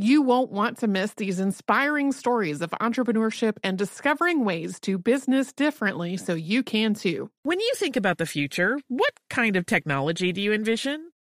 You won't want to miss these inspiring stories of entrepreneurship and discovering ways to business differently so you can too. When you think about the future, what kind of technology do you envision?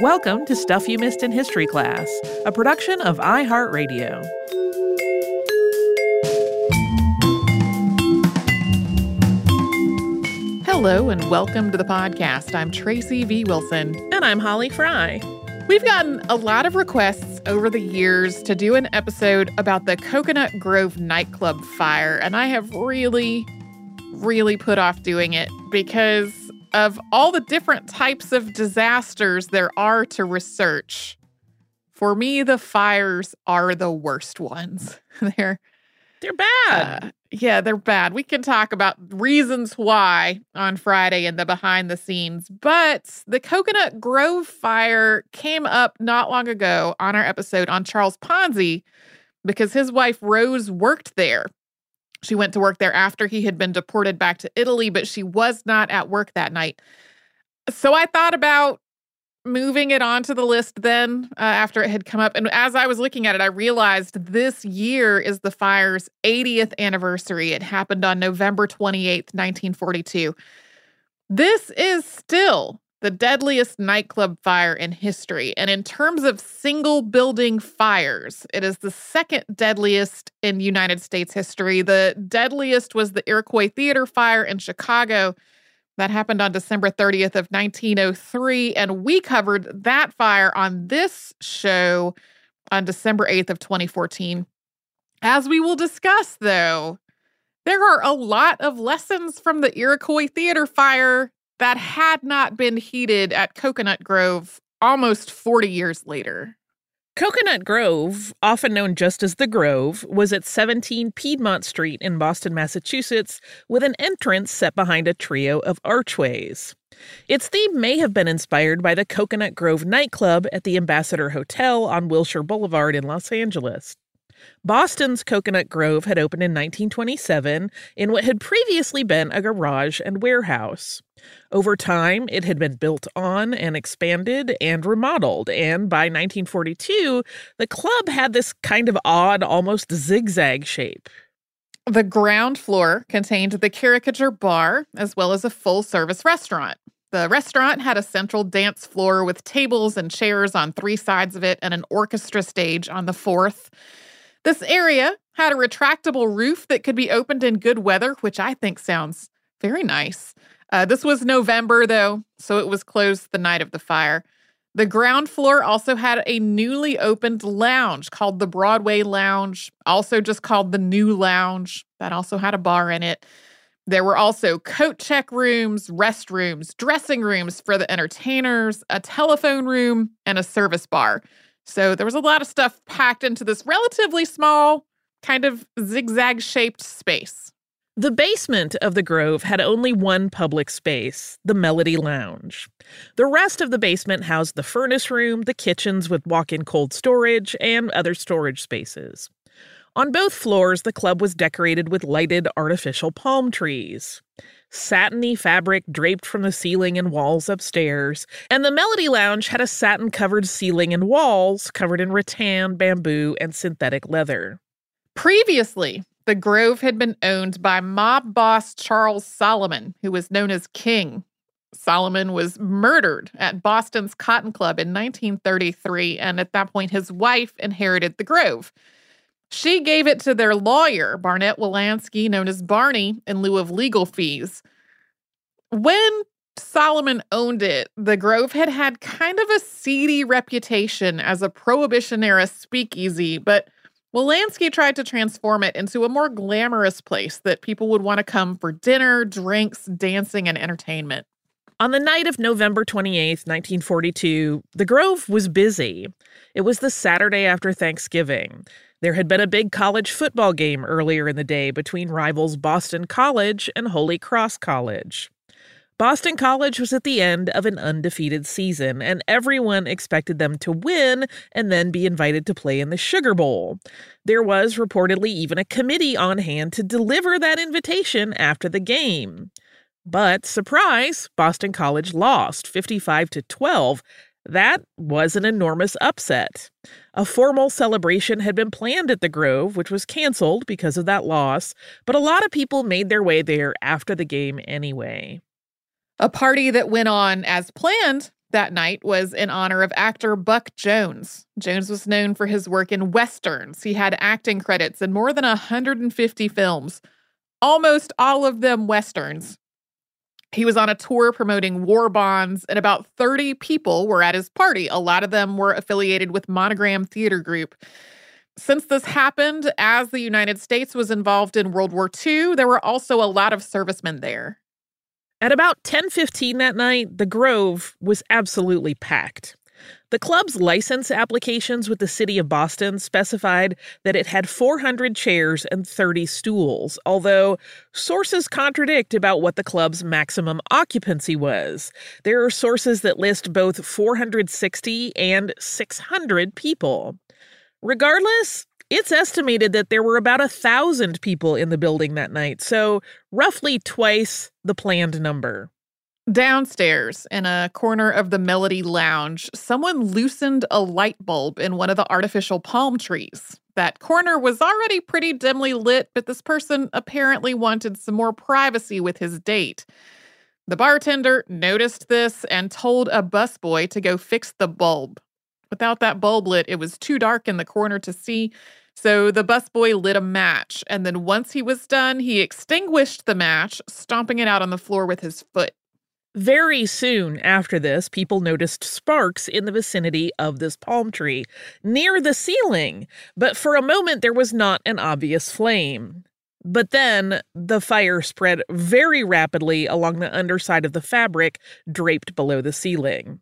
Welcome to Stuff You Missed in History Class, a production of iHeartRadio. Hello and welcome to the podcast. I'm Tracy V. Wilson. And I'm Holly Fry. We've gotten a lot of requests over the years to do an episode about the Coconut Grove nightclub fire, and I have really, really put off doing it because of all the different types of disasters there are to research, for me, the fires are the worst ones. they're they're bad. Uh, yeah, they're bad. We can talk about reasons why on Friday in the behind the scenes, but the Coconut Grove fire came up not long ago on our episode on Charles Ponzi because his wife Rose worked there. She went to work there after he had been deported back to Italy, but she was not at work that night. So I thought about moving it onto the list then uh, after it had come up. And as I was looking at it, I realized this year is the fire's 80th anniversary. It happened on November 28th, 1942. This is still the deadliest nightclub fire in history. And in terms of single building fires, it is the second deadliest in United States history. The deadliest was the Iroquois Theater fire in Chicago. That happened on December 30th of 1903 and we covered that fire on this show on December 8th of 2014. As we will discuss though, there are a lot of lessons from the Iroquois Theater fire that had not been heeded at Coconut Grove almost 40 years later. Coconut Grove, often known just as the Grove, was at 17 Piedmont Street in Boston, Massachusetts, with an entrance set behind a trio of archways. Its theme may have been inspired by the Coconut Grove nightclub at the Ambassador Hotel on Wilshire Boulevard in Los Angeles. Boston's Coconut Grove had opened in 1927 in what had previously been a garage and warehouse. Over time, it had been built on and expanded and remodeled, and by 1942, the club had this kind of odd, almost zigzag shape. The ground floor contained the caricature bar as well as a full service restaurant. The restaurant had a central dance floor with tables and chairs on three sides of it and an orchestra stage on the fourth. This area had a retractable roof that could be opened in good weather, which I think sounds very nice. Uh, this was November, though, so it was closed the night of the fire. The ground floor also had a newly opened lounge called the Broadway Lounge, also just called the New Lounge. That also had a bar in it. There were also coat check rooms, restrooms, dressing rooms for the entertainers, a telephone room, and a service bar. So there was a lot of stuff packed into this relatively small, kind of zigzag shaped space. The basement of the Grove had only one public space, the Melody Lounge. The rest of the basement housed the furnace room, the kitchens with walk in cold storage, and other storage spaces. On both floors, the club was decorated with lighted artificial palm trees. Satiny fabric draped from the ceiling and walls upstairs, and the Melody Lounge had a satin covered ceiling and walls covered in rattan, bamboo, and synthetic leather. Previously, the Grove had been owned by mob boss Charles Solomon, who was known as King. Solomon was murdered at Boston's Cotton Club in 1933, and at that point, his wife inherited the Grove. She gave it to their lawyer, Barnett Welansky, known as Barney, in lieu of legal fees. When Solomon owned it, the Grove had had kind of a seedy reputation as a Prohibition era speakeasy, but Welansky tried to transform it into a more glamorous place that people would want to come for dinner, drinks, dancing, and entertainment. On the night of November 28, 1942, the Grove was busy. It was the Saturday after Thanksgiving. There had been a big college football game earlier in the day between rivals Boston College and Holy Cross College. Boston College was at the end of an undefeated season, and everyone expected them to win and then be invited to play in the Sugar Bowl. There was reportedly even a committee on hand to deliver that invitation after the game. But surprise, Boston College lost 55 to 12. That was an enormous upset. A formal celebration had been planned at the Grove, which was canceled because of that loss, but a lot of people made their way there after the game anyway. A party that went on as planned that night was in honor of actor Buck Jones. Jones was known for his work in westerns. He had acting credits in more than 150 films, almost all of them westerns. He was on a tour promoting war bonds, and about 30 people were at his party. A lot of them were affiliated with Monogram Theater Group. Since this happened, as the United States was involved in World War II, there were also a lot of servicemen there. At about 10:15 that night, the Grove was absolutely packed. The club's license applications with the city of Boston specified that it had 400 chairs and 30 stools, although sources contradict about what the club's maximum occupancy was. There are sources that list both 460 and 600 people. Regardless, it's estimated that there were about a thousand people in the building that night, so roughly twice the planned number. Downstairs, in a corner of the Melody Lounge, someone loosened a light bulb in one of the artificial palm trees. That corner was already pretty dimly lit, but this person apparently wanted some more privacy with his date. The bartender noticed this and told a busboy to go fix the bulb. Without that bulb lit, it was too dark in the corner to see, so the busboy lit a match, and then once he was done, he extinguished the match, stomping it out on the floor with his foot. Very soon after this, people noticed sparks in the vicinity of this palm tree, near the ceiling, but for a moment there was not an obvious flame. But then the fire spread very rapidly along the underside of the fabric draped below the ceiling.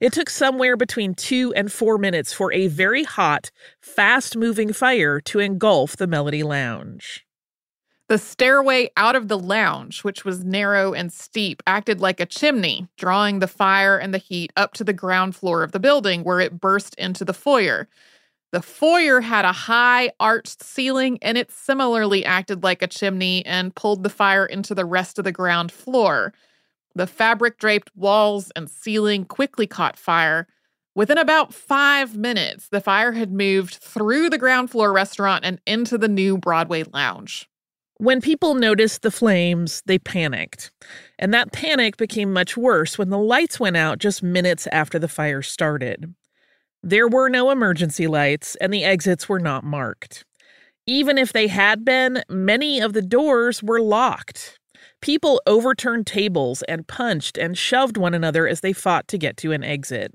It took somewhere between two and four minutes for a very hot, fast moving fire to engulf the Melody Lounge. The stairway out of the lounge, which was narrow and steep, acted like a chimney, drawing the fire and the heat up to the ground floor of the building where it burst into the foyer. The foyer had a high arched ceiling and it similarly acted like a chimney and pulled the fire into the rest of the ground floor. The fabric draped walls and ceiling quickly caught fire. Within about five minutes, the fire had moved through the ground floor restaurant and into the new Broadway lounge. When people noticed the flames, they panicked. And that panic became much worse when the lights went out just minutes after the fire started. There were no emergency lights, and the exits were not marked. Even if they had been, many of the doors were locked. People overturned tables and punched and shoved one another as they fought to get to an exit.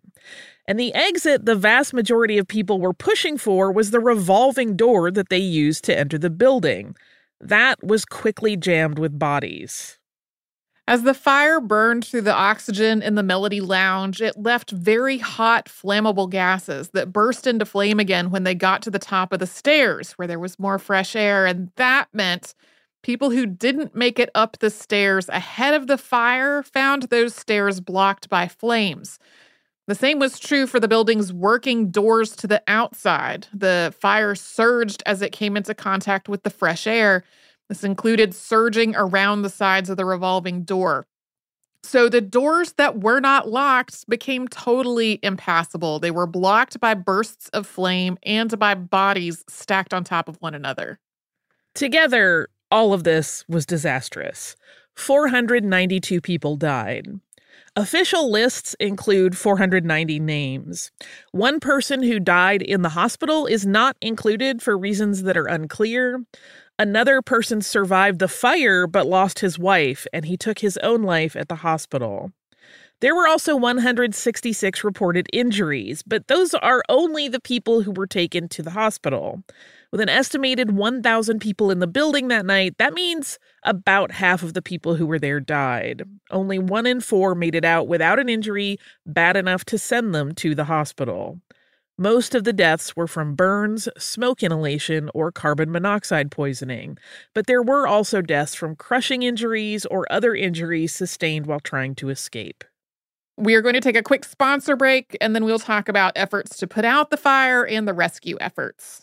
And the exit the vast majority of people were pushing for was the revolving door that they used to enter the building. That was quickly jammed with bodies. As the fire burned through the oxygen in the Melody Lounge, it left very hot, flammable gases that burst into flame again when they got to the top of the stairs, where there was more fresh air. And that meant people who didn't make it up the stairs ahead of the fire found those stairs blocked by flames. The same was true for the building's working doors to the outside. The fire surged as it came into contact with the fresh air this included surging around the sides of the revolving door. So the doors that were not locked became totally impassable. They were blocked by bursts of flame and by bodies stacked on top of one another. Together, all of this was disastrous. 492 people died. Official lists include 490 names. One person who died in the hospital is not included for reasons that are unclear. Another person survived the fire but lost his wife, and he took his own life at the hospital. There were also 166 reported injuries, but those are only the people who were taken to the hospital. With an estimated 1,000 people in the building that night, that means about half of the people who were there died. Only one in four made it out without an injury bad enough to send them to the hospital. Most of the deaths were from burns, smoke inhalation, or carbon monoxide poisoning, but there were also deaths from crushing injuries or other injuries sustained while trying to escape. We are going to take a quick sponsor break and then we'll talk about efforts to put out the fire and the rescue efforts.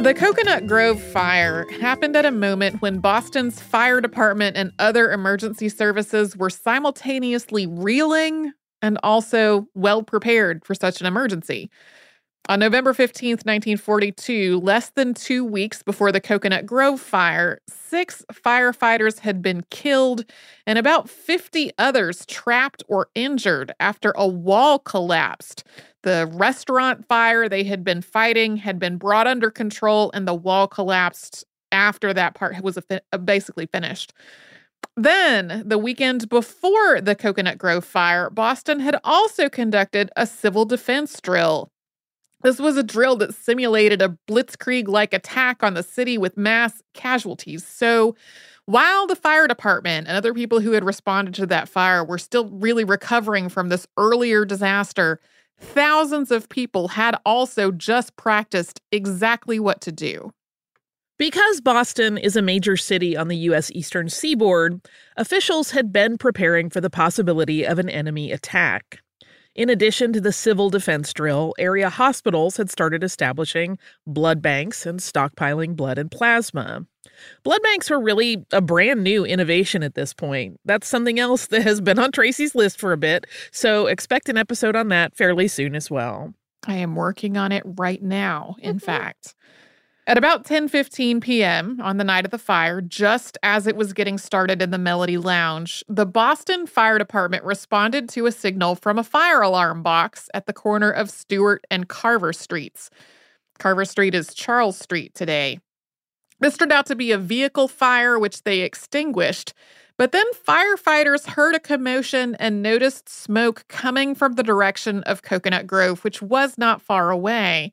The Coconut Grove fire happened at a moment when Boston's fire department and other emergency services were simultaneously reeling and also well prepared for such an emergency. On November 15th, 1942, less than two weeks before the Coconut Grove fire, six firefighters had been killed and about 50 others trapped or injured after a wall collapsed. The restaurant fire they had been fighting had been brought under control, and the wall collapsed after that part was uh, basically finished. Then, the weekend before the Coconut Grove fire, Boston had also conducted a civil defense drill. This was a drill that simulated a blitzkrieg like attack on the city with mass casualties. So, while the fire department and other people who had responded to that fire were still really recovering from this earlier disaster, thousands of people had also just practiced exactly what to do. Because Boston is a major city on the U.S. eastern seaboard, officials had been preparing for the possibility of an enemy attack. In addition to the civil defense drill, area hospitals had started establishing blood banks and stockpiling blood and plasma. Blood banks were really a brand new innovation at this point. That's something else that has been on Tracy's list for a bit, so expect an episode on that fairly soon as well. I am working on it right now, in mm-hmm. fact. At about 10:15 p.m. on the night of the fire, just as it was getting started in the Melody Lounge, the Boston Fire Department responded to a signal from a fire alarm box at the corner of Stuart and Carver Streets. Carver Street is Charles Street today. This turned out to be a vehicle fire, which they extinguished. But then firefighters heard a commotion and noticed smoke coming from the direction of Coconut Grove, which was not far away.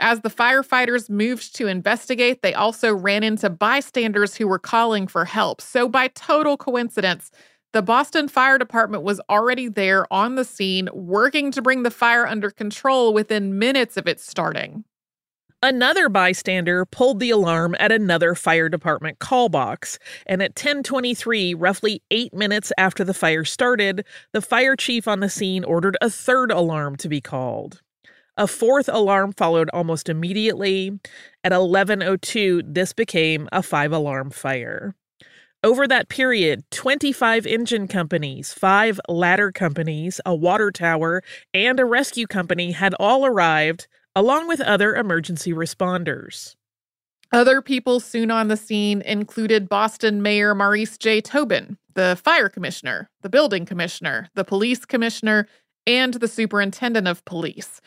As the firefighters moved to investigate, they also ran into bystanders who were calling for help. So, by total coincidence, the Boston Fire Department was already there on the scene, working to bring the fire under control within minutes of it starting. Another bystander pulled the alarm at another fire department call box, and at 10:23, roughly 8 minutes after the fire started, the fire chief on the scene ordered a third alarm to be called. A fourth alarm followed almost immediately. At 11:02, this became a five-alarm fire. Over that period, 25 engine companies, five ladder companies, a water tower, and a rescue company had all arrived along with other emergency responders. Other people soon on the scene included Boston Mayor Maurice J. Tobin, the fire commissioner, the building commissioner, the police commissioner, and the superintendent of police.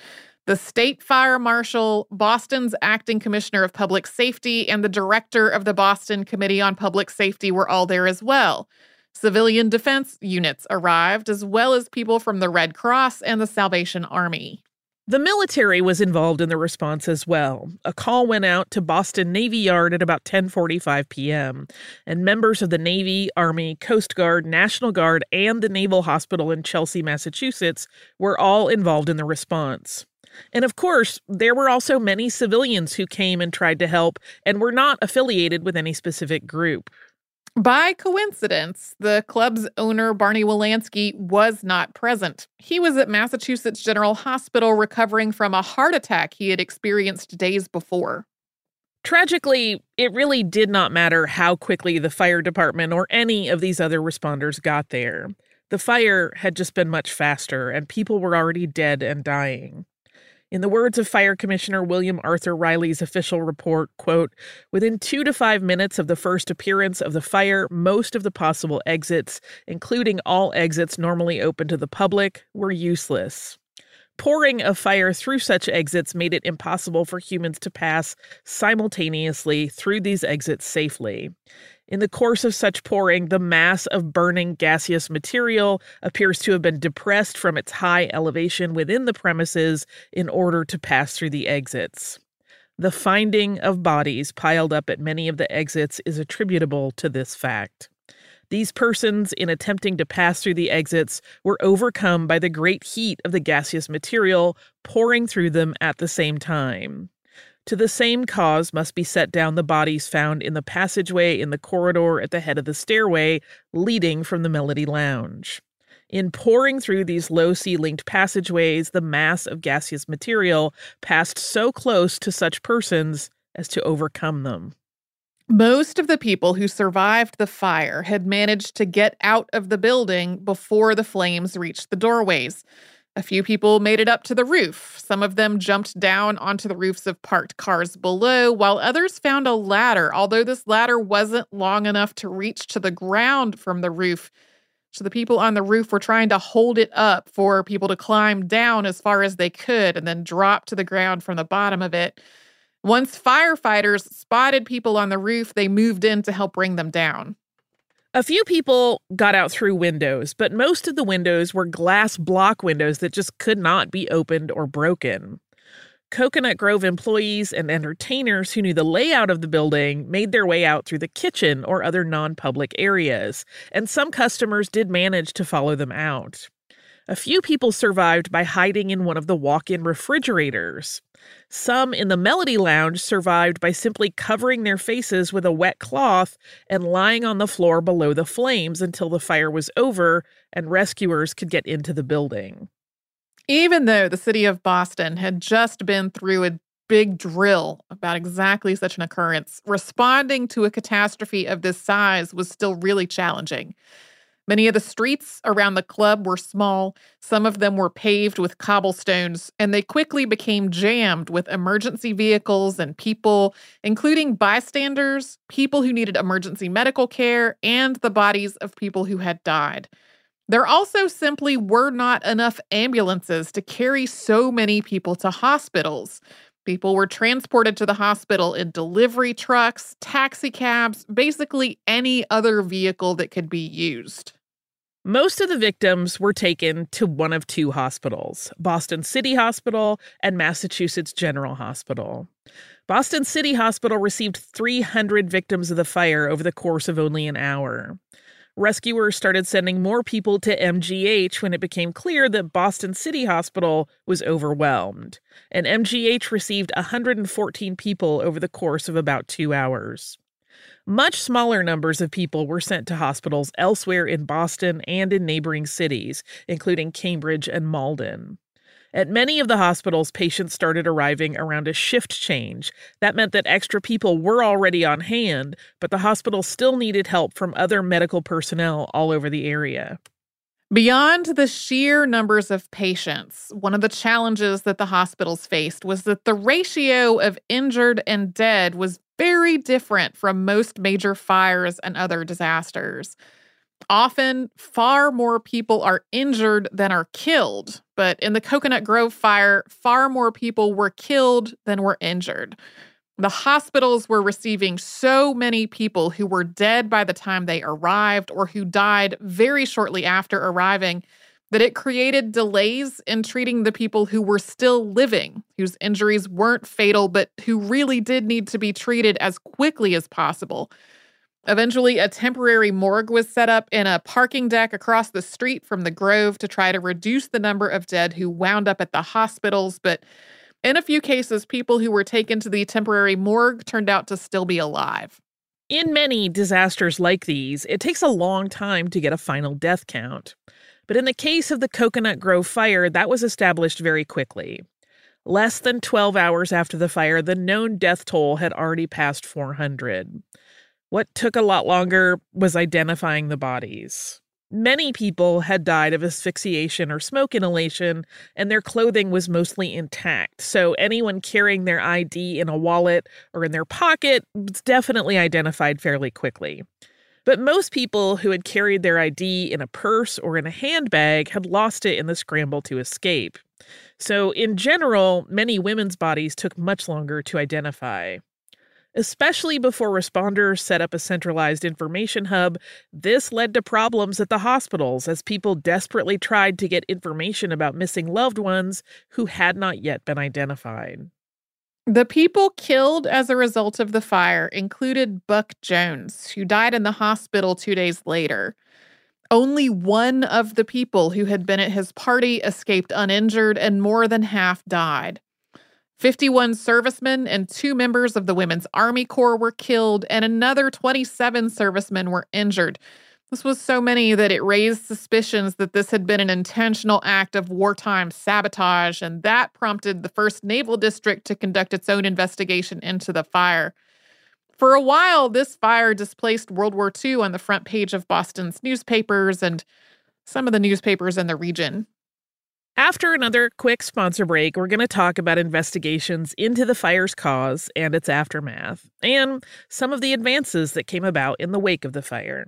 The state fire marshal, Boston's acting commissioner of public safety, and the director of the Boston Committee on Public Safety were all there as well. Civilian defense units arrived, as well as people from the Red Cross and the Salvation Army. The military was involved in the response as well. A call went out to Boston Navy Yard at about 10:45 p.m., and members of the Navy, Army, Coast Guard, National Guard, and the Naval Hospital in Chelsea, Massachusetts were all involved in the response. And of course, there were also many civilians who came and tried to help and were not affiliated with any specific group. By coincidence, the club's owner, Barney Welansky, was not present. He was at Massachusetts General Hospital recovering from a heart attack he had experienced days before. Tragically, it really did not matter how quickly the fire department or any of these other responders got there. The fire had just been much faster, and people were already dead and dying. In the words of Fire Commissioner William Arthur Reilly's official report, quote, within two to five minutes of the first appearance of the fire, most of the possible exits, including all exits normally open to the public, were useless. Pouring of fire through such exits made it impossible for humans to pass simultaneously through these exits safely. In the course of such pouring, the mass of burning gaseous material appears to have been depressed from its high elevation within the premises in order to pass through the exits. The finding of bodies piled up at many of the exits is attributable to this fact. These persons, in attempting to pass through the exits, were overcome by the great heat of the gaseous material pouring through them at the same time. To the same cause must be set down the bodies found in the passageway in the corridor at the head of the stairway leading from the Melody Lounge. In pouring through these low ceilinged passageways, the mass of gaseous material passed so close to such persons as to overcome them. Most of the people who survived the fire had managed to get out of the building before the flames reached the doorways. A few people made it up to the roof. Some of them jumped down onto the roofs of parked cars below, while others found a ladder, although this ladder wasn't long enough to reach to the ground from the roof. So the people on the roof were trying to hold it up for people to climb down as far as they could and then drop to the ground from the bottom of it. Once firefighters spotted people on the roof, they moved in to help bring them down. A few people got out through windows, but most of the windows were glass block windows that just could not be opened or broken. Coconut Grove employees and entertainers who knew the layout of the building made their way out through the kitchen or other non public areas, and some customers did manage to follow them out. A few people survived by hiding in one of the walk in refrigerators. Some in the Melody Lounge survived by simply covering their faces with a wet cloth and lying on the floor below the flames until the fire was over and rescuers could get into the building. Even though the city of Boston had just been through a big drill about exactly such an occurrence, responding to a catastrophe of this size was still really challenging. Many of the streets around the club were small, some of them were paved with cobblestones, and they quickly became jammed with emergency vehicles and people, including bystanders, people who needed emergency medical care, and the bodies of people who had died. There also simply were not enough ambulances to carry so many people to hospitals. People were transported to the hospital in delivery trucks, taxi cabs, basically any other vehicle that could be used. Most of the victims were taken to one of two hospitals Boston City Hospital and Massachusetts General Hospital. Boston City Hospital received 300 victims of the fire over the course of only an hour. Rescuers started sending more people to MGH when it became clear that Boston City Hospital was overwhelmed, and MGH received 114 people over the course of about two hours. Much smaller numbers of people were sent to hospitals elsewhere in Boston and in neighboring cities, including Cambridge and Malden. At many of the hospitals, patients started arriving around a shift change. That meant that extra people were already on hand, but the hospital still needed help from other medical personnel all over the area. Beyond the sheer numbers of patients, one of the challenges that the hospitals faced was that the ratio of injured and dead was very different from most major fires and other disasters. Often, far more people are injured than are killed, but in the Coconut Grove fire, far more people were killed than were injured. The hospitals were receiving so many people who were dead by the time they arrived or who died very shortly after arriving that it created delays in treating the people who were still living, whose injuries weren't fatal, but who really did need to be treated as quickly as possible. Eventually, a temporary morgue was set up in a parking deck across the street from the Grove to try to reduce the number of dead who wound up at the hospitals. But in a few cases, people who were taken to the temporary morgue turned out to still be alive. In many disasters like these, it takes a long time to get a final death count. But in the case of the Coconut Grove fire, that was established very quickly. Less than 12 hours after the fire, the known death toll had already passed 400. What took a lot longer was identifying the bodies. Many people had died of asphyxiation or smoke inhalation, and their clothing was mostly intact. So anyone carrying their ID in a wallet or in their pocket was definitely identified fairly quickly. But most people who had carried their ID in a purse or in a handbag had lost it in the scramble to escape. So, in general, many women's bodies took much longer to identify. Especially before responders set up a centralized information hub, this led to problems at the hospitals as people desperately tried to get information about missing loved ones who had not yet been identified. The people killed as a result of the fire included Buck Jones, who died in the hospital two days later. Only one of the people who had been at his party escaped uninjured, and more than half died. 51 servicemen and two members of the Women's Army Corps were killed, and another 27 servicemen were injured. This was so many that it raised suspicions that this had been an intentional act of wartime sabotage, and that prompted the 1st Naval District to conduct its own investigation into the fire. For a while, this fire displaced World War II on the front page of Boston's newspapers and some of the newspapers in the region. After another quick sponsor break, we're going to talk about investigations into the fire's cause and its aftermath, and some of the advances that came about in the wake of the fire.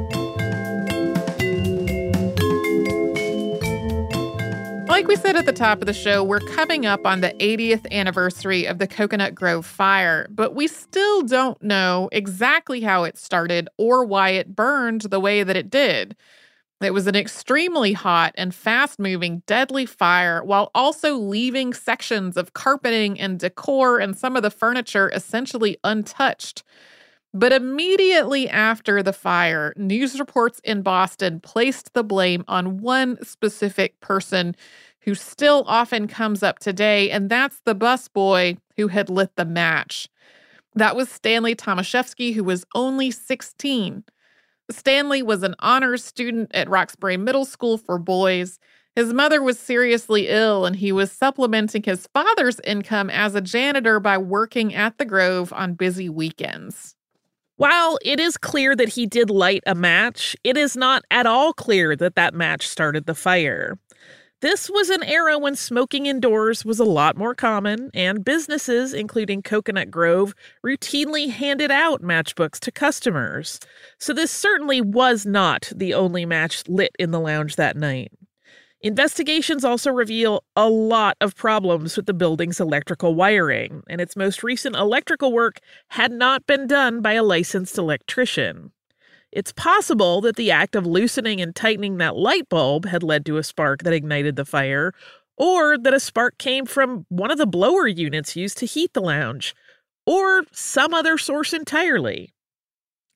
Like we said at the top of the show, we're coming up on the 80th anniversary of the Coconut Grove fire, but we still don't know exactly how it started or why it burned the way that it did. It was an extremely hot and fast moving, deadly fire while also leaving sections of carpeting and decor and some of the furniture essentially untouched. But immediately after the fire, news reports in Boston placed the blame on one specific person who still often comes up today, and that's the busboy who had lit the match. That was Stanley Tomaszewski, who was only 16. Stanley was an honors student at Roxbury Middle School for boys. His mother was seriously ill, and he was supplementing his father's income as a janitor by working at the Grove on busy weekends. While it is clear that he did light a match, it is not at all clear that that match started the fire. This was an era when smoking indoors was a lot more common, and businesses, including Coconut Grove, routinely handed out matchbooks to customers. So, this certainly was not the only match lit in the lounge that night. Investigations also reveal a lot of problems with the building's electrical wiring, and its most recent electrical work had not been done by a licensed electrician. It's possible that the act of loosening and tightening that light bulb had led to a spark that ignited the fire, or that a spark came from one of the blower units used to heat the lounge, or some other source entirely.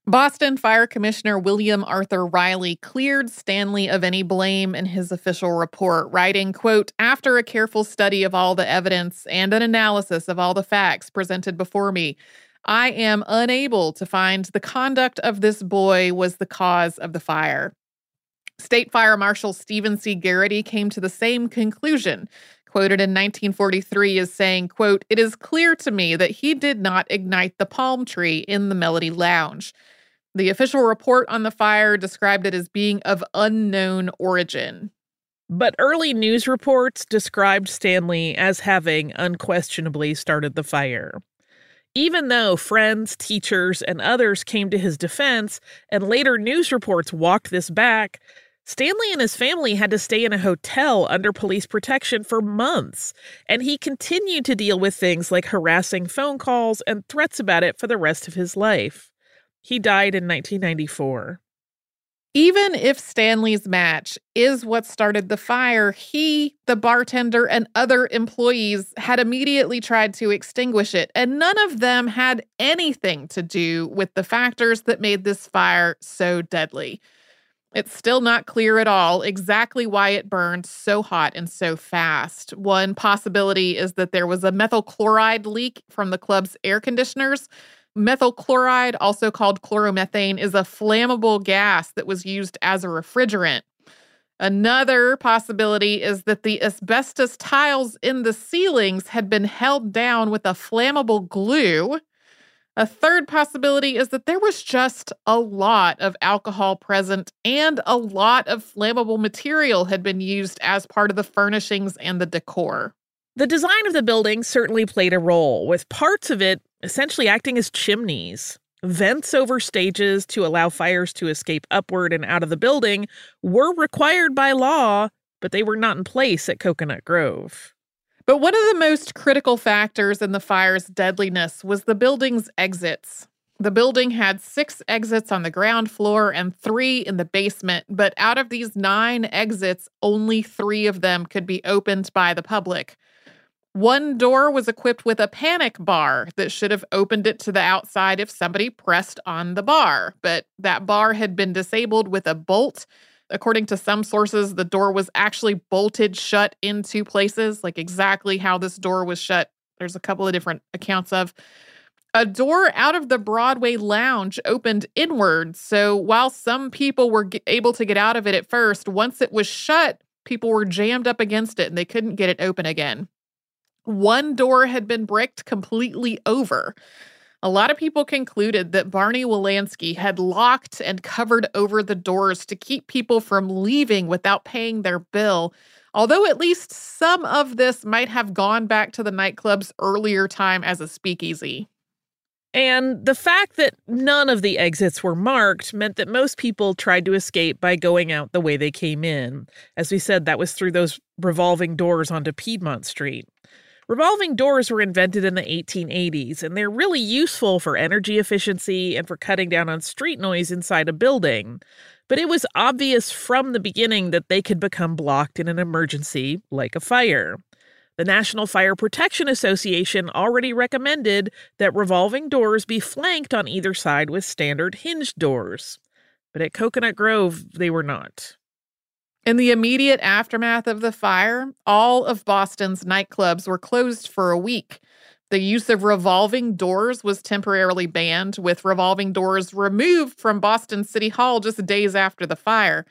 Boston Fire Commissioner William Arthur Reilly cleared Stanley of any blame in his official report, writing, quote, after a careful study of all the evidence and an analysis of all the facts presented before me, I am unable to find the conduct of this boy was the cause of the fire. State Fire Marshal Stephen C. Garrity came to the same conclusion, quoted in 1943 as saying, quote, It is clear to me that he did not ignite the palm tree in the Melody Lounge. The official report on the fire described it as being of unknown origin. But early news reports described Stanley as having unquestionably started the fire. Even though friends, teachers, and others came to his defense, and later news reports walked this back, Stanley and his family had to stay in a hotel under police protection for months, and he continued to deal with things like harassing phone calls and threats about it for the rest of his life. He died in 1994. Even if Stanley's match is what started the fire, he, the bartender, and other employees had immediately tried to extinguish it, and none of them had anything to do with the factors that made this fire so deadly. It's still not clear at all exactly why it burned so hot and so fast. One possibility is that there was a methyl chloride leak from the club's air conditioners Methyl chloride, also called chloromethane, is a flammable gas that was used as a refrigerant. Another possibility is that the asbestos tiles in the ceilings had been held down with a flammable glue. A third possibility is that there was just a lot of alcohol present and a lot of flammable material had been used as part of the furnishings and the decor. The design of the building certainly played a role, with parts of it essentially acting as chimneys. Vents over stages to allow fires to escape upward and out of the building were required by law, but they were not in place at Coconut Grove. But one of the most critical factors in the fire's deadliness was the building's exits. The building had six exits on the ground floor and three in the basement, but out of these nine exits, only three of them could be opened by the public. One door was equipped with a panic bar that should have opened it to the outside if somebody pressed on the bar, but that bar had been disabled with a bolt According to some sources, the door was actually bolted shut in two places, like exactly how this door was shut. There's a couple of different accounts of. A door out of the Broadway lounge opened inward. So while some people were able to get out of it at first, once it was shut, people were jammed up against it and they couldn't get it open again. One door had been bricked completely over. A lot of people concluded that Barney Welansky had locked and covered over the doors to keep people from leaving without paying their bill. Although at least some of this might have gone back to the nightclub's earlier time as a speakeasy. And the fact that none of the exits were marked meant that most people tried to escape by going out the way they came in. As we said, that was through those revolving doors onto Piedmont Street. Revolving doors were invented in the 1880s, and they're really useful for energy efficiency and for cutting down on street noise inside a building. But it was obvious from the beginning that they could become blocked in an emergency, like a fire. The National Fire Protection Association already recommended that revolving doors be flanked on either side with standard hinged doors. But at Coconut Grove, they were not. In the immediate aftermath of the fire, all of Boston's nightclubs were closed for a week. The use of revolving doors was temporarily banned, with revolving doors removed from Boston City Hall just days after the fire.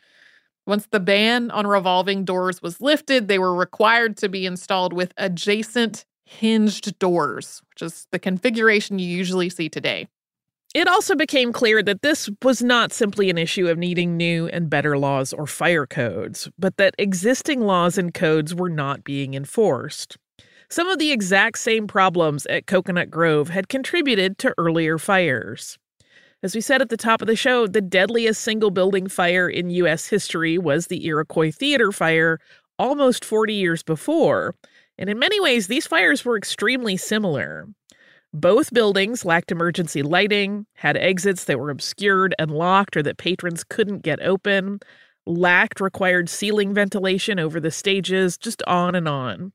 Once the ban on revolving doors was lifted, they were required to be installed with adjacent hinged doors, which is the configuration you usually see today. It also became clear that this was not simply an issue of needing new and better laws or fire codes, but that existing laws and codes were not being enforced. Some of the exact same problems at Coconut Grove had contributed to earlier fires. As we said at the top of the show, the deadliest single building fire in U.S. history was the Iroquois Theater fire almost 40 years before. And in many ways, these fires were extremely similar. Both buildings lacked emergency lighting, had exits that were obscured and locked or that patrons couldn't get open, lacked required ceiling ventilation over the stages, just on and on.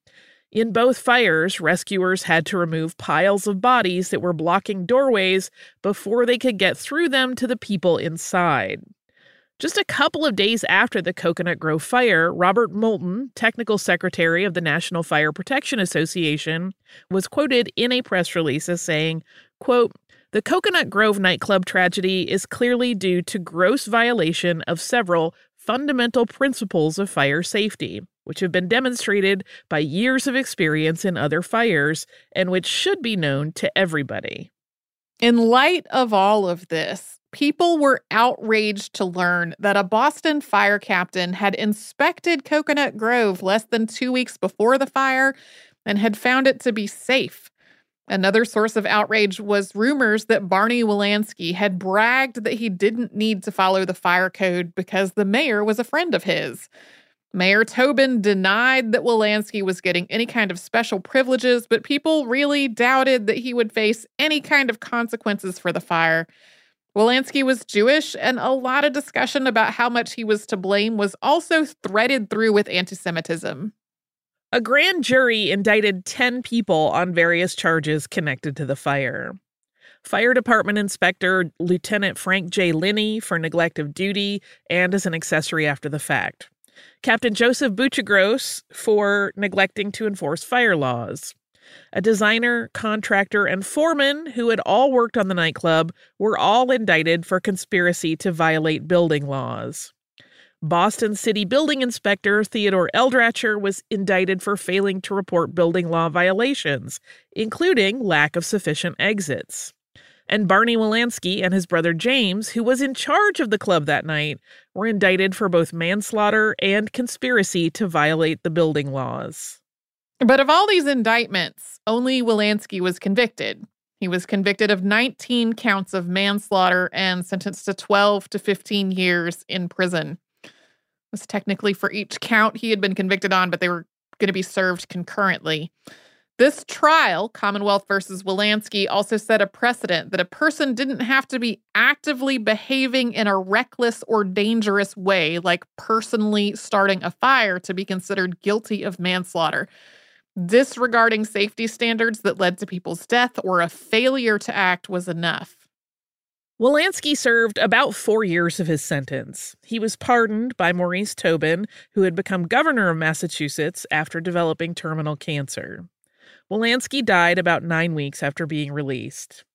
In both fires, rescuers had to remove piles of bodies that were blocking doorways before they could get through them to the people inside. Just a couple of days after the Coconut Grove fire, Robert Moulton, technical secretary of the National Fire Protection Association, was quoted in a press release as saying, quote, the Coconut Grove nightclub tragedy is clearly due to gross violation of several fundamental principles of fire safety which have been demonstrated by years of experience in other fires and which should be known to everybody. In light of all of this, people were outraged to learn that a Boston fire captain had inspected Coconut Grove less than two weeks before the fire and had found it to be safe. Another source of outrage was rumors that Barney Welansky had bragged that he didn't need to follow the fire code because the mayor was a friend of his. Mayor Tobin denied that Welansky was getting any kind of special privileges, but people really doubted that he would face any kind of consequences for the fire. Welansky was Jewish, and a lot of discussion about how much he was to blame was also threaded through with anti Semitism. A grand jury indicted 10 people on various charges connected to the fire. Fire Department Inspector Lieutenant Frank J. Linney for neglect of duty and as an accessory after the fact. Captain Joseph Buccigross for neglecting to enforce fire laws. A designer, contractor, and foreman who had all worked on the nightclub were all indicted for conspiracy to violate building laws. Boston City Building Inspector Theodore Eldracher was indicted for failing to report building law violations, including lack of sufficient exits and Barney Welansky and his brother James, who was in charge of the club that night, were indicted for both manslaughter and conspiracy to violate the building laws. But of all these indictments, only Welansky was convicted. He was convicted of 19 counts of manslaughter and sentenced to 12 to 15 years in prison. It was technically for each count he had been convicted on, but they were going to be served concurrently. This trial, Commonwealth versus Welansky, also set a precedent that a person didn't have to be actively behaving in a reckless or dangerous way, like personally starting a fire, to be considered guilty of manslaughter. Disregarding safety standards that led to people's death or a failure to act was enough. Welansky served about four years of his sentence. He was pardoned by Maurice Tobin, who had become governor of Massachusetts after developing terminal cancer. Welansky died about nine weeks after being released.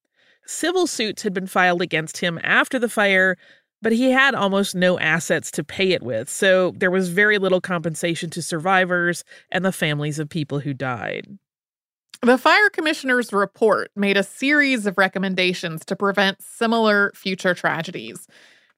Civil suits had been filed against him after the fire, but he had almost no assets to pay it with, so there was very little compensation to survivors and the families of people who died. The fire commissioner's report made a series of recommendations to prevent similar future tragedies.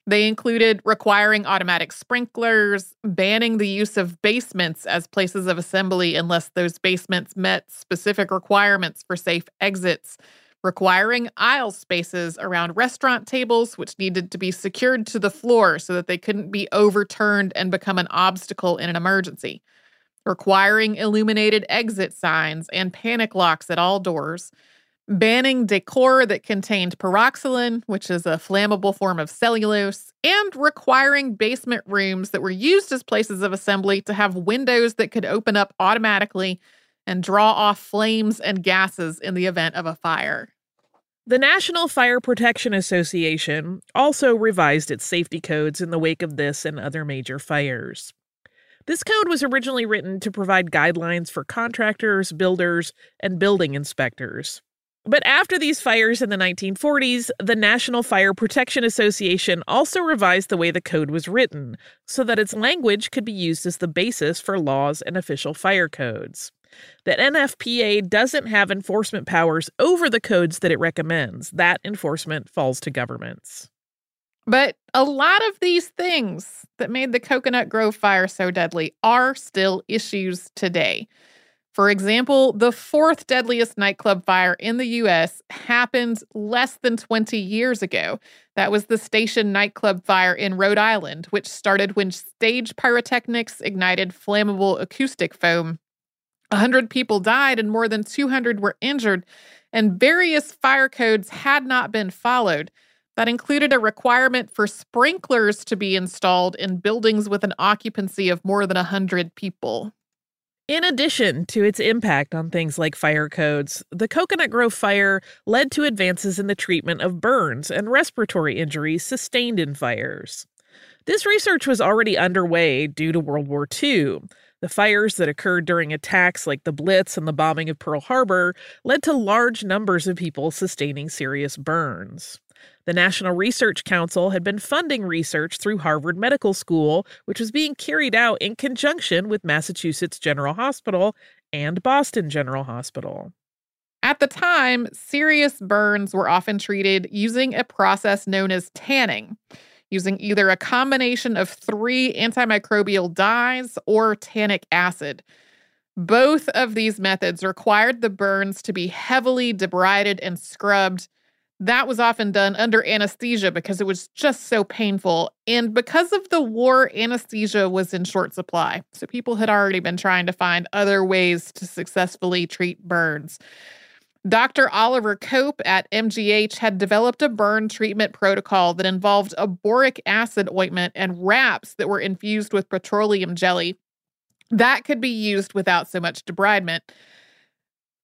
They included requiring automatic sprinklers, banning the use of basements as places of assembly unless those basements met specific requirements for safe exits, requiring aisle spaces around restaurant tables, which needed to be secured to the floor so that they couldn't be overturned and become an obstacle in an emergency. Requiring illuminated exit signs and panic locks at all doors, banning decor that contained pyroxylin, which is a flammable form of cellulose, and requiring basement rooms that were used as places of assembly to have windows that could open up automatically and draw off flames and gases in the event of a fire. The National Fire Protection Association also revised its safety codes in the wake of this and other major fires. This code was originally written to provide guidelines for contractors, builders, and building inspectors. But after these fires in the 1940s, the National Fire Protection Association also revised the way the code was written so that its language could be used as the basis for laws and official fire codes. The NFPA doesn't have enforcement powers over the codes that it recommends. That enforcement falls to governments. But a lot of these things that made the Coconut Grove fire so deadly are still issues today. For example, the fourth deadliest nightclub fire in the US happened less than 20 years ago. That was the Station nightclub fire in Rhode Island, which started when stage pyrotechnics ignited flammable acoustic foam. 100 people died and more than 200 were injured, and various fire codes had not been followed. That included a requirement for sprinklers to be installed in buildings with an occupancy of more than 100 people. In addition to its impact on things like fire codes, the Coconut Grove fire led to advances in the treatment of burns and respiratory injuries sustained in fires. This research was already underway due to World War II. The fires that occurred during attacks like the Blitz and the bombing of Pearl Harbor led to large numbers of people sustaining serious burns. The National Research Council had been funding research through Harvard Medical School, which was being carried out in conjunction with Massachusetts General Hospital and Boston General Hospital. At the time, serious burns were often treated using a process known as tanning, using either a combination of three antimicrobial dyes or tannic acid. Both of these methods required the burns to be heavily debrided and scrubbed that was often done under anesthesia because it was just so painful. And because of the war, anesthesia was in short supply. So people had already been trying to find other ways to successfully treat burns. Dr. Oliver Cope at MGH had developed a burn treatment protocol that involved a boric acid ointment and wraps that were infused with petroleum jelly. That could be used without so much debridement.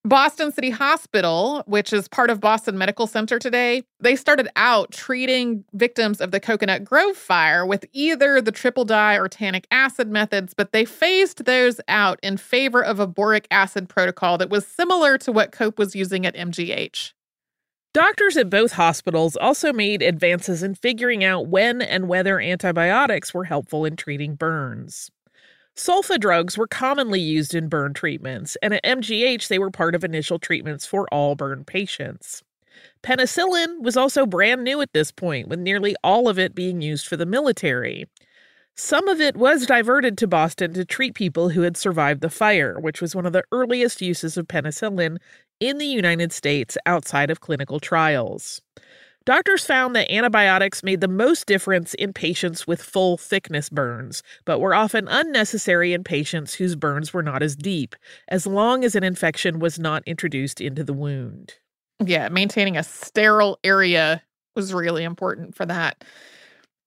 Boston City Hospital, which is part of Boston Medical Center today, they started out treating victims of the Coconut Grove fire with either the triple dye or tannic acid methods, but they phased those out in favor of a boric acid protocol that was similar to what Cope was using at MGH. Doctors at both hospitals also made advances in figuring out when and whether antibiotics were helpful in treating burns. Sulfa drugs were commonly used in burn treatments, and at MGH, they were part of initial treatments for all burn patients. Penicillin was also brand new at this point, with nearly all of it being used for the military. Some of it was diverted to Boston to treat people who had survived the fire, which was one of the earliest uses of penicillin in the United States outside of clinical trials. Doctors found that antibiotics made the most difference in patients with full thickness burns, but were often unnecessary in patients whose burns were not as deep, as long as an infection was not introduced into the wound. Yeah, maintaining a sterile area was really important for that.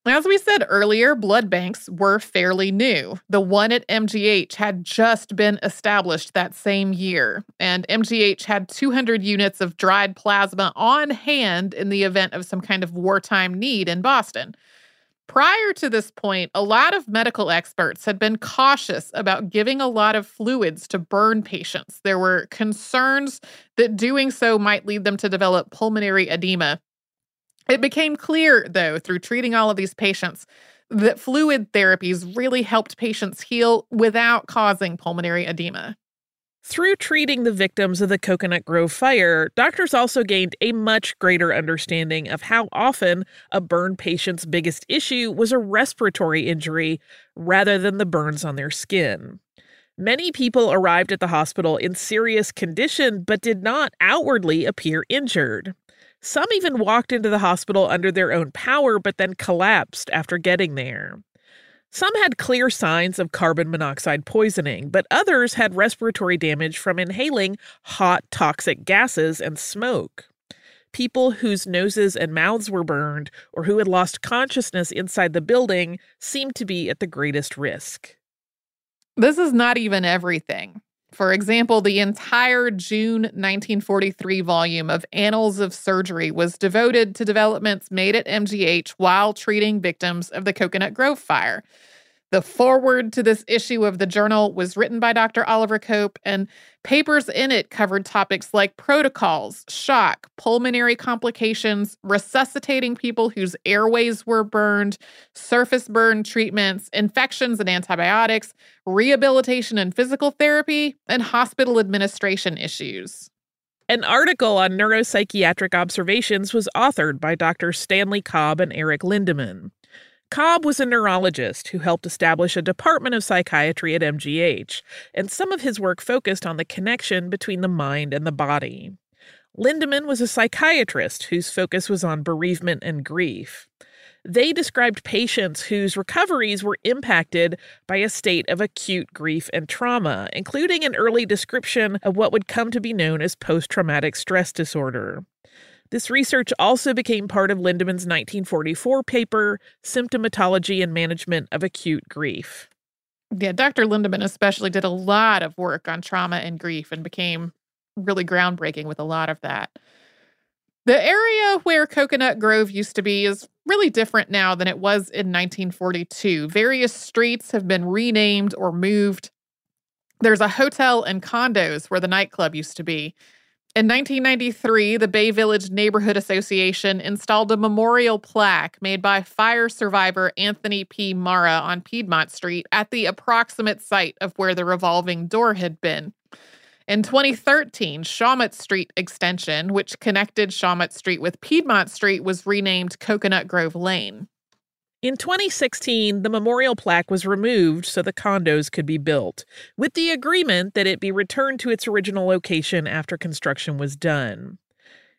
As we said earlier, blood banks were fairly new. The one at MGH had just been established that same year, and MGH had 200 units of dried plasma on hand in the event of some kind of wartime need in Boston. Prior to this point, a lot of medical experts had been cautious about giving a lot of fluids to burn patients. There were concerns that doing so might lead them to develop pulmonary edema. It became clear, though, through treating all of these patients, that fluid therapies really helped patients heal without causing pulmonary edema. Through treating the victims of the Coconut Grove fire, doctors also gained a much greater understanding of how often a burn patient's biggest issue was a respiratory injury rather than the burns on their skin. Many people arrived at the hospital in serious condition but did not outwardly appear injured. Some even walked into the hospital under their own power but then collapsed after getting there. Some had clear signs of carbon monoxide poisoning, but others had respiratory damage from inhaling hot, toxic gases and smoke. People whose noses and mouths were burned or who had lost consciousness inside the building seemed to be at the greatest risk. This is not even everything. For example, the entire June 1943 volume of Annals of Surgery was devoted to developments made at MGH while treating victims of the Coconut Grove fire. The foreword to this issue of the journal was written by Dr. Oliver Cope, and papers in it covered topics like protocols, shock, pulmonary complications, resuscitating people whose airways were burned, surface burn treatments, infections and antibiotics, rehabilitation and physical therapy, and hospital administration issues. An article on neuropsychiatric observations was authored by Dr. Stanley Cobb and Erich Lindemann. Cobb was a neurologist who helped establish a department of psychiatry at MGH, and some of his work focused on the connection between the mind and the body. Lindemann was a psychiatrist whose focus was on bereavement and grief. They described patients whose recoveries were impacted by a state of acute grief and trauma, including an early description of what would come to be known as post traumatic stress disorder. This research also became part of Lindemann's 1944 paper, Symptomatology and Management of Acute Grief. Yeah, Dr. Lindemann especially did a lot of work on trauma and grief and became really groundbreaking with a lot of that. The area where Coconut Grove used to be is really different now than it was in 1942. Various streets have been renamed or moved. There's a hotel and condos where the nightclub used to be. In 1993, the Bay Village Neighborhood Association installed a memorial plaque made by fire survivor Anthony P. Mara on Piedmont Street at the approximate site of where the revolving door had been. In 2013, Shawmut Street Extension, which connected Shawmut Street with Piedmont Street, was renamed Coconut Grove Lane. In 2016, the memorial plaque was removed so the condos could be built, with the agreement that it be returned to its original location after construction was done.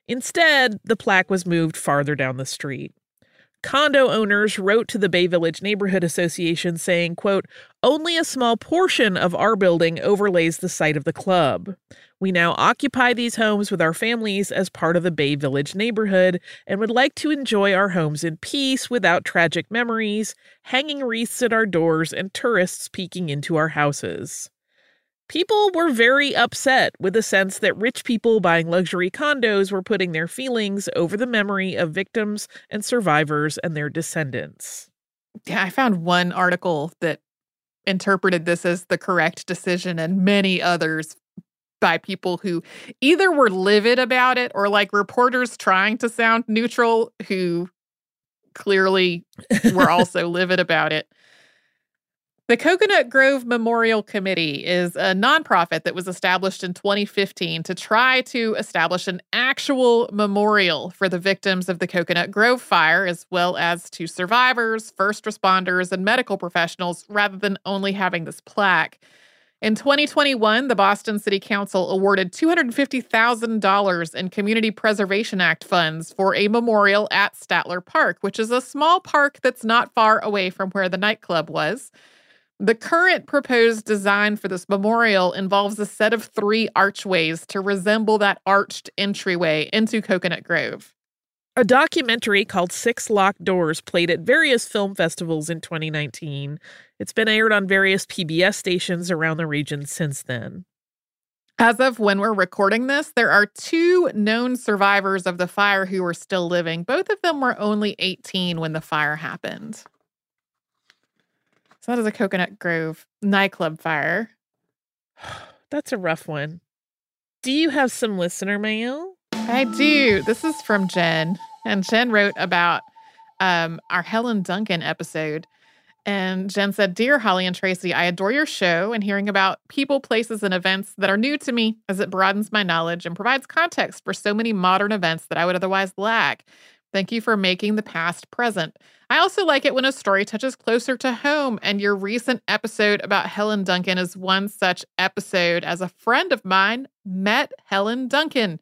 Instead, the plaque was moved farther down the street. Condo owners wrote to the Bay Village Neighborhood Association saying, quote, "Only a small portion of our building overlays the site of the club. We now occupy these homes with our families as part of the Bay Village neighborhood and would like to enjoy our homes in peace without tragic memories, hanging wreaths at our doors, and tourists peeking into our houses. People were very upset with the sense that rich people buying luxury condos were putting their feelings over the memory of victims and survivors and their descendants. Yeah, I found one article that interpreted this as the correct decision, and many others by people who either were livid about it or like reporters trying to sound neutral who clearly were also livid about it. The Coconut Grove Memorial Committee is a nonprofit that was established in 2015 to try to establish an actual memorial for the victims of the Coconut Grove fire, as well as to survivors, first responders, and medical professionals, rather than only having this plaque. In 2021, the Boston City Council awarded $250,000 in Community Preservation Act funds for a memorial at Statler Park, which is a small park that's not far away from where the nightclub was. The current proposed design for this memorial involves a set of three archways to resemble that arched entryway into Coconut Grove. A documentary called Six Locked Doors played at various film festivals in 2019. It's been aired on various PBS stations around the region since then. As of when we're recording this, there are two known survivors of the fire who are still living. Both of them were only 18 when the fire happened. So that is a Coconut Grove nightclub fire. That's a rough one. Do you have some listener mail? I do. This is from Jen. And Jen wrote about um, our Helen Duncan episode. And Jen said, Dear Holly and Tracy, I adore your show and hearing about people, places, and events that are new to me as it broadens my knowledge and provides context for so many modern events that I would otherwise lack. Thank you for making the past present. I also like it when a story touches closer to home, and your recent episode about Helen Duncan is one such episode. As a friend of mine met Helen Duncan.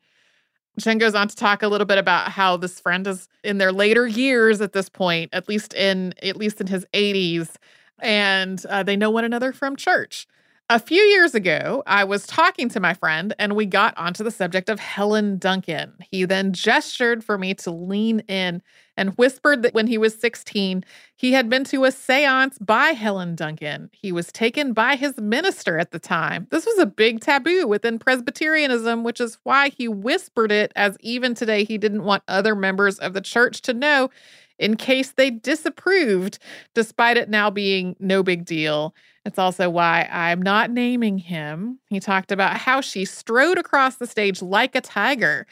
Jen goes on to talk a little bit about how this friend is in their later years at this point, at least in at least in his 80s, and uh, they know one another from church. A few years ago, I was talking to my friend and we got onto the subject of Helen Duncan. He then gestured for me to lean in and whispered that when he was 16, he had been to a seance by Helen Duncan. He was taken by his minister at the time. This was a big taboo within Presbyterianism, which is why he whispered it, as even today he didn't want other members of the church to know in case they disapproved, despite it now being no big deal. It's also why I'm not naming him. He talked about how she strode across the stage like a tiger.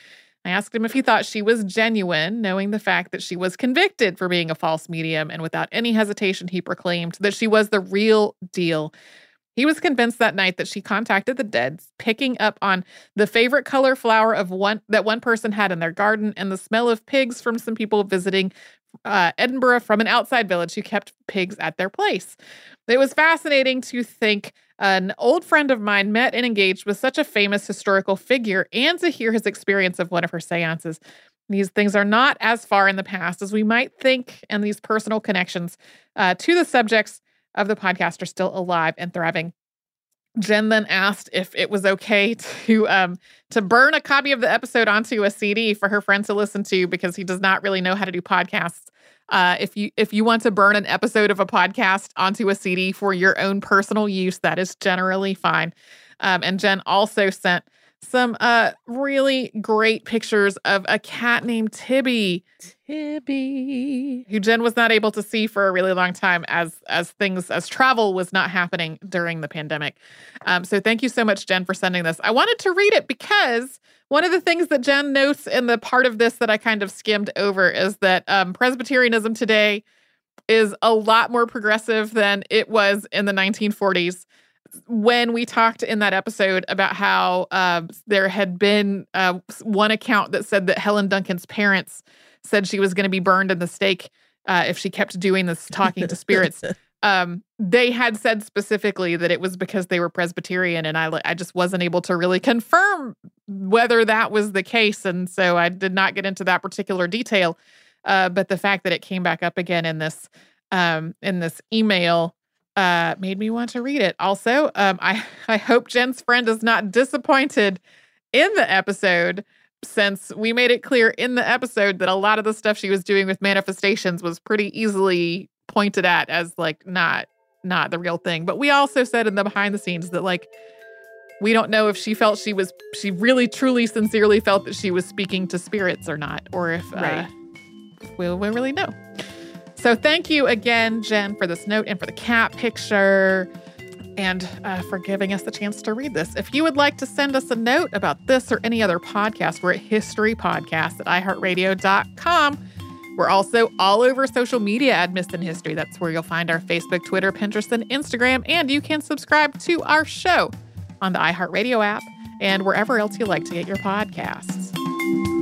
I asked him if he thought she was genuine, knowing the fact that she was convicted for being a false medium, and without any hesitation, he proclaimed that she was the real deal. He was convinced that night that she contacted the dead, picking up on the favorite color flower of one that one person had in their garden and the smell of pigs from some people visiting uh, Edinburgh from an outside village who kept pigs at their place. It was fascinating to think an old friend of mine met and engaged with such a famous historical figure and to hear his experience of one of her seances. These things are not as far in the past as we might think, and these personal connections uh, to the subjects of the podcast are still alive and thriving. Jen then asked if it was okay to um, to burn a copy of the episode onto a CD for her friend to listen to because he does not really know how to do podcasts. Uh, if you if you want to burn an episode of a podcast onto a CD for your own personal use, that is generally fine. Um, and Jen also sent some uh really great pictures of a cat named Tibby. Tibby, who Jen was not able to see for a really long time as as things as travel was not happening during the pandemic. Um, so thank you so much, Jen, for sending this. I wanted to read it because one of the things that Jen notes in the part of this that I kind of skimmed over is that um, Presbyterianism today is a lot more progressive than it was in the 1940s when we talked in that episode about how uh, there had been uh, one account that said that Helen Duncan's parents said she was going to be burned in the stake uh, if she kept doing this talking to spirits. Um, they had said specifically that it was because they were Presbyterian, and I I just wasn't able to really confirm whether that was the case, and so I did not get into that particular detail. Uh, but the fact that it came back up again in this um, in this email uh, made me want to read it. Also, um, I I hope Jen's friend is not disappointed in the episode since we made it clear in the episode that a lot of the stuff she was doing with manifestations was pretty easily pointed at as like not not the real thing. But we also said in the behind the scenes that like we don't know if she felt she was she really truly sincerely felt that she was speaking to spirits or not, or if uh, right. uh, we'll, we'll really know. So thank you again, Jen, for this note and for the cat picture and uh, for giving us the chance to read this. If you would like to send us a note about this or any other podcast, we're at historypodcast at iheartradio.com. We're also all over social media at in History. That's where you'll find our Facebook, Twitter, Pinterest, and Instagram. And you can subscribe to our show on the iHeartRadio app and wherever else you like to get your podcasts.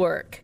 Network.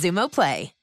Xumo Play.